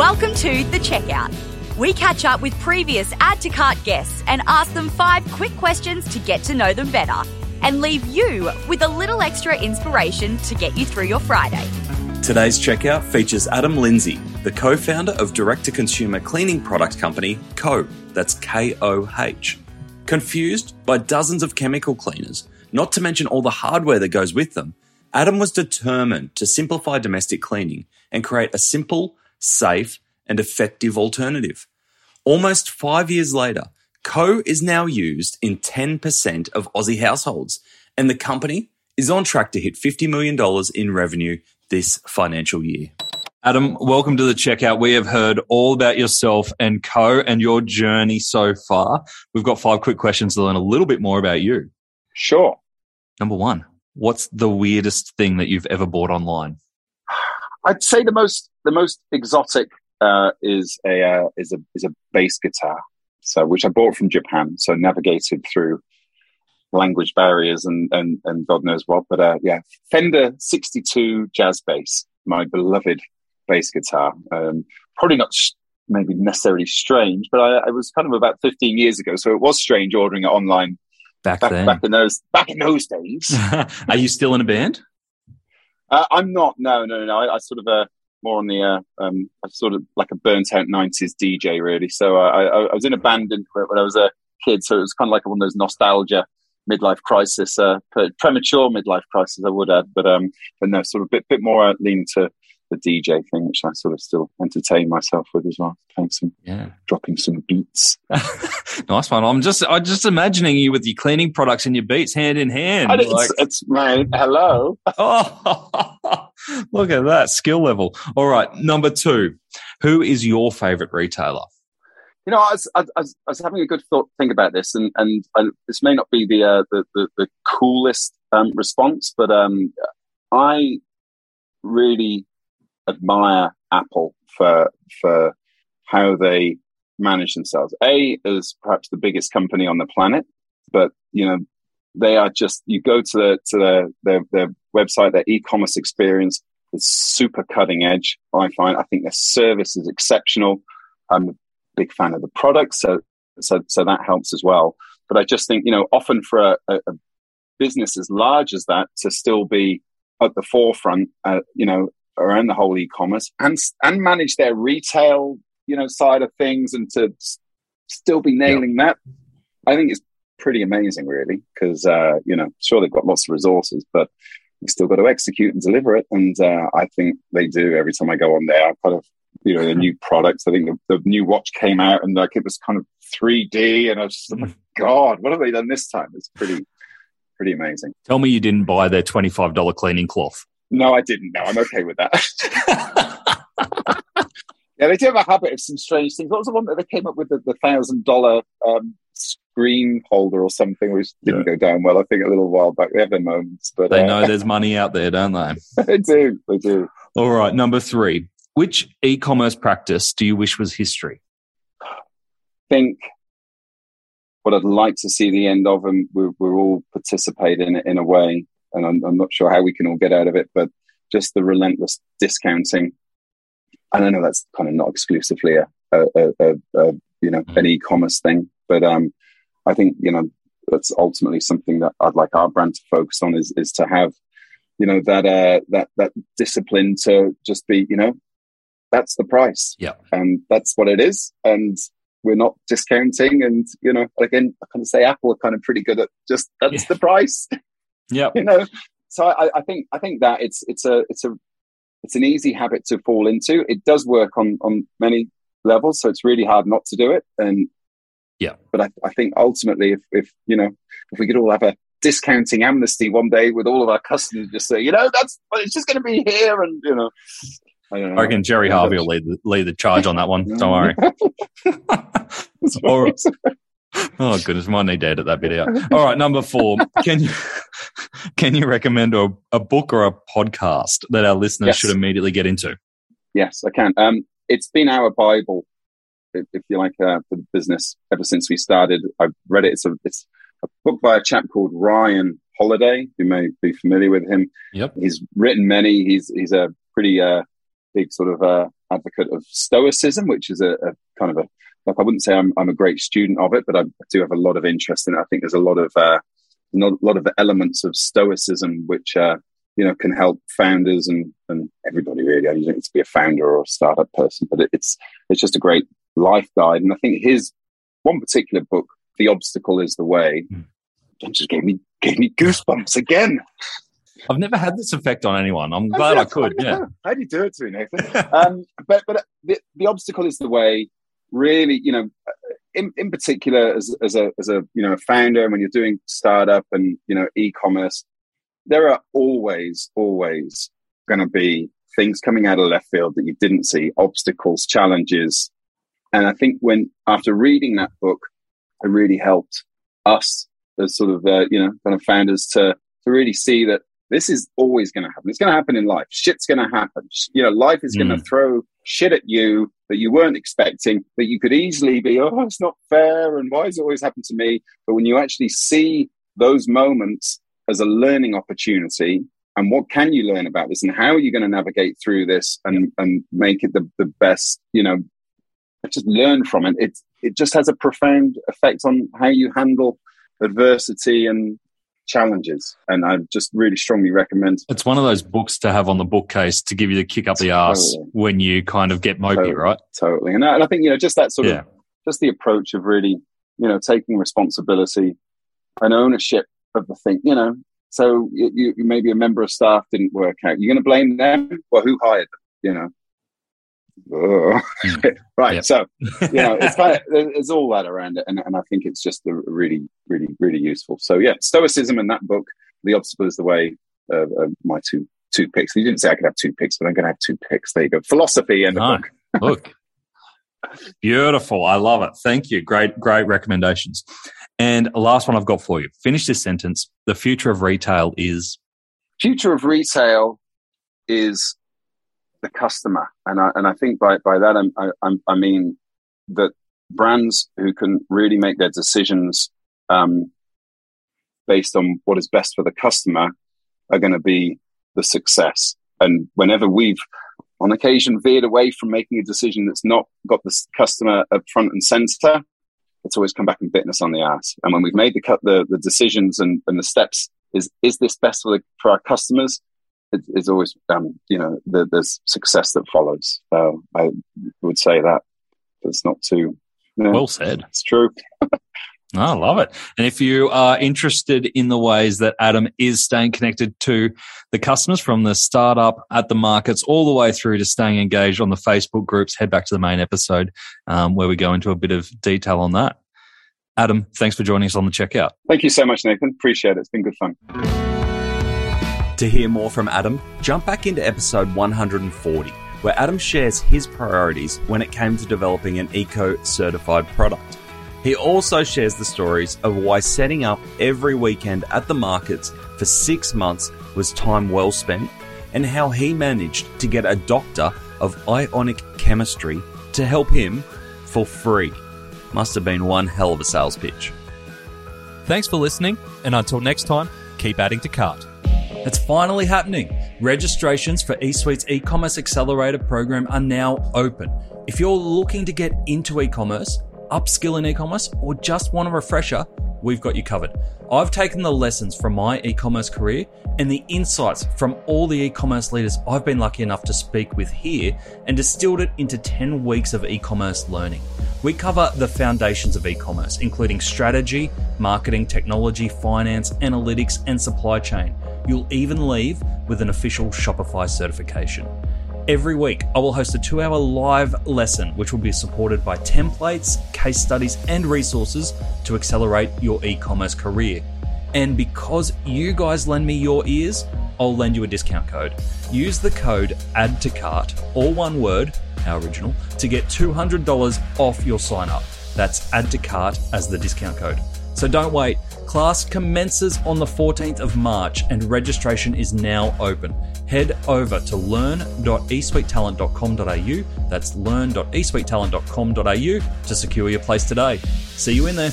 Welcome to The Checkout. We catch up with previous Add to Cart guests and ask them five quick questions to get to know them better and leave you with a little extra inspiration to get you through your Friday. Today's checkout features Adam Lindsay, the co founder of direct to consumer cleaning product company Koh. That's K O H. Confused by dozens of chemical cleaners, not to mention all the hardware that goes with them, Adam was determined to simplify domestic cleaning and create a simple, safe, and effective alternative. Almost five years later, Koh is now used in 10% of Aussie households, and the company is on track to hit $50 million in revenue this financial year. Adam, welcome to the checkout. We have heard all about yourself and Koh and your journey so far. We've got five quick questions to learn a little bit more about you. Sure. Number one, what's the weirdest thing that you've ever bought online? I'd say the most the most exotic uh, is a uh, is a is a bass guitar. So which I bought from Japan. So navigated through language barriers and and and God knows what. But uh, yeah, Fender 62 jazz bass, my beloved bass guitar. Um, probably not sh- maybe necessarily strange, but I, I, was kind of about 15 years ago, so it was strange ordering it online back, back then. Back in those back in those days. Are you still in a band? Uh, I'm not. No, no, no. I, I sort of uh, more on the uh, um, sort of like a burnt out '90s DJ, really. So uh, I, I was in a band when I was a kid, so it was kind of like one of those nostalgia midlife crisis, uh, premature midlife crisis, I would add, but um, but no, sort of a bit bit more uh, lean to the DJ thing, which I sort of still entertain myself with as well, playing some, yeah, dropping some beats. nice one. I'm just, I'm just imagining you with your cleaning products and your beats hand in hand. It's, like... it's my hello. oh, look at that skill level. All right, number two. Who is your favorite retailer? You know, I was, I, was, I was having a good thought, think about this, and, and, and this may not be the uh, the, the, the, coolest um, response, but um, I really admire Apple for for how they manage themselves. A is perhaps the biggest company on the planet, but you know they are just you go to the to their their, their website, their e-commerce experience is super cutting edge. I find I think their service is exceptional. I'm a big fan of the product, so so so that helps as well. But I just think you know often for a, a, business as large as that to still be at the forefront, uh, you know, around the whole e-commerce and and manage their retail you know side of things and to still be nailing yeah. that i think it's pretty amazing really because uh, you know sure they've got lots of resources but you've still got to execute and deliver it. And uh, i think they do every time i go on there. I kind of you know the new products i think the, the, new watch came out and like it was kind of 3d and i was just like oh god what have they done this time? It's pretty pretty amazing. Tell me you didn't buy their $25 cleaning cloth. No, I didn't. No, I'm okay with that. yeah, they do have a habit of some strange things. What was the one that they came up with the, the thousand dollar um, screen holder or something, which didn't yeah. go down well? I think a little while back. They have their moments, but they uh, know there's money out there, don't they? they do. They do. All right, number three. Which e-commerce practice do you wish was history? I think what I'd like to see the end of, and we're, we're all participating in it in a way, and I'm, I'm, not sure how we can all get out of it, but just the relentless discounting. And I know that's kind of not exclusively a, a, a, a you know an e-commerce thing, but um, I think you know that's ultimately something that I'd like our brand to focus on is is to have you know that uh, that that discipline to just be you know that's the price, yeah, and that's what it is, and we're not discounting. And you know, again, I kind of say Apple are kind of pretty good at just that's yeah. the price. Yeah. you know, so I, I think I think that it's it's a it's a it's an easy habit to fall into. It does work on on many levels, so it's really hard not to do it. And yeah, but I, I think ultimately, if if you know, if we could all have a discounting amnesty one day with all of our customers, just say, you know, that's it's just going to be here, and you know. I, I reckon Gerry Harvey will lay the, lead the charge on that one. Don't worry. Right. Oh goodness, might need to edit that video. All right, number four. Can you can you recommend a, a book or a podcast that our listeners yes. should immediately get into? Yes, I can. Um, it's been our Bible, if, if you like, uh, for the business ever since we started. I've read it. It's a it's a book by a chap called Ryan Holiday. You may be familiar with him. Yep. He's written many. He's he's a pretty uh, big sort of uh, advocate of Stoicism, which is a, a, kind of a like I wouldn't say I'm I'm a great student of it, but I, do have a lot of interest in it. I think there's a lot of uh, a lot of the elements of Stoicism which uh, you know can help founders and and everybody really. I don't need to be a founder or a startup person, but it, it's it's just a great life guide. And I think his one particular book, "The Obstacle Is the Way," mm. just gave me gave me goosebumps again. I've never had this effect on anyone. I'm glad I could. Yeah. How do you do it to me, Nathan? um, but but the, the obstacle is the way. Really, you know, in, in particular, as, as a as a you know a founder, when you're doing startup and you know e-commerce, there are always always going to be things coming out of left field that you didn't see, obstacles, challenges, and I think when after reading that book, it really helped us as sort of uh, you know kind of founders to to really see that this is always going to happen. It's going to happen in life. Shit's going to happen. You know, life is mm. going to throw shit at you that you weren't expecting, that you could easily be, oh, it's not fair. And why does it always happen to me? But when you actually see those moments as a learning opportunity, and what can you learn about this? And how are you going to navigate through this and, and make it the, the best, you know, just learn from it. It, it just has a profound effect on how you handle adversity and challenges. And I just really strongly recommend. It's one of those books to have on the bookcase to give you the kick up the ass when you kind of get mopey, totally, right? Totally. And I, and I, think, you know, just that sort yeah. of, just the approach of really, you know, taking responsibility and ownership of the thing, you know. So you, you maybe a member of staff didn't work out. You're going to blame them? Well, who hired them? You know, right. Yep. So, you know, it's kind of, there's all that around it. And, and I think it's just really, really, really useful. So, yeah, Stoicism and that book, The Obstacle is the Way, uh, uh, my two two picks. You didn't say I could have two picks, but I'm going to have two picks. There you go. Philosophy and the no. book. Look. Beautiful. I love it. Thank you. Great, great recommendations. And last one I've got for you. Finish this sentence. The future of retail is. Future of retail is the customer, and I and I think by by that I'm, I, I mean that brands who can really make their decisions um, based on what is best for the customer are going to be the success. And whenever we've on occasion veered away from making a decision that's not got the customer up front and center, it's always come back and bitten us on the ass. And when we've made the the, the decisions and, and the steps, is is this best for the, for our customers? It, it's always um, you know the, there's success that follows. So I would say that it's not too you know, well said. It's true. I love it. And if you are interested in the ways that Adam is staying connected to the customers from the startup at the markets all the way through to staying engaged on the Facebook groups, head back to the main episode um, where we go into a bit of detail on that. Adam, thanks for joining us on the checkout. Thank you so much, Nathan. Appreciate it. It's been good fun. To hear more from Adam, jump back into episode 140, where Adam shares his priorities when it came to developing an eco certified product. He also shares the stories of why setting up every weekend at the markets for six months was time well spent, and how he managed to get a doctor of ionic chemistry to help him for free. Must have been one hell of a sales pitch. Thanks for listening, and until next time, keep adding to cart. It's finally happening. Registrations for eSuite's e-commerce accelerator program are now open. If you're looking to get into e-commerce, upskill in e-commerce, or just want a refresher, we've got you covered. I've taken the lessons from my e-commerce career and the insights from all the e-commerce leaders I've been lucky enough to speak with here and distilled it into 10 weeks of e-commerce learning. We cover the foundations of e-commerce, including strategy, marketing, technology, finance, analytics, and supply chain. You'll even leave with an official Shopify certification. Every week, I will host a two hour live lesson, which will be supported by templates, case studies, and resources to accelerate your e commerce career. And because you guys lend me your ears, I'll lend you a discount code. Use the code add to cart, all one word, our original, to get $200 off your sign up. That's add to cart as the discount code. So don't wait. Class commences on the 14th of March and registration is now open. Head over to learn.esuitetalent.com.au. That's learn.esuitetalent.com.au to secure your place today. See you in there.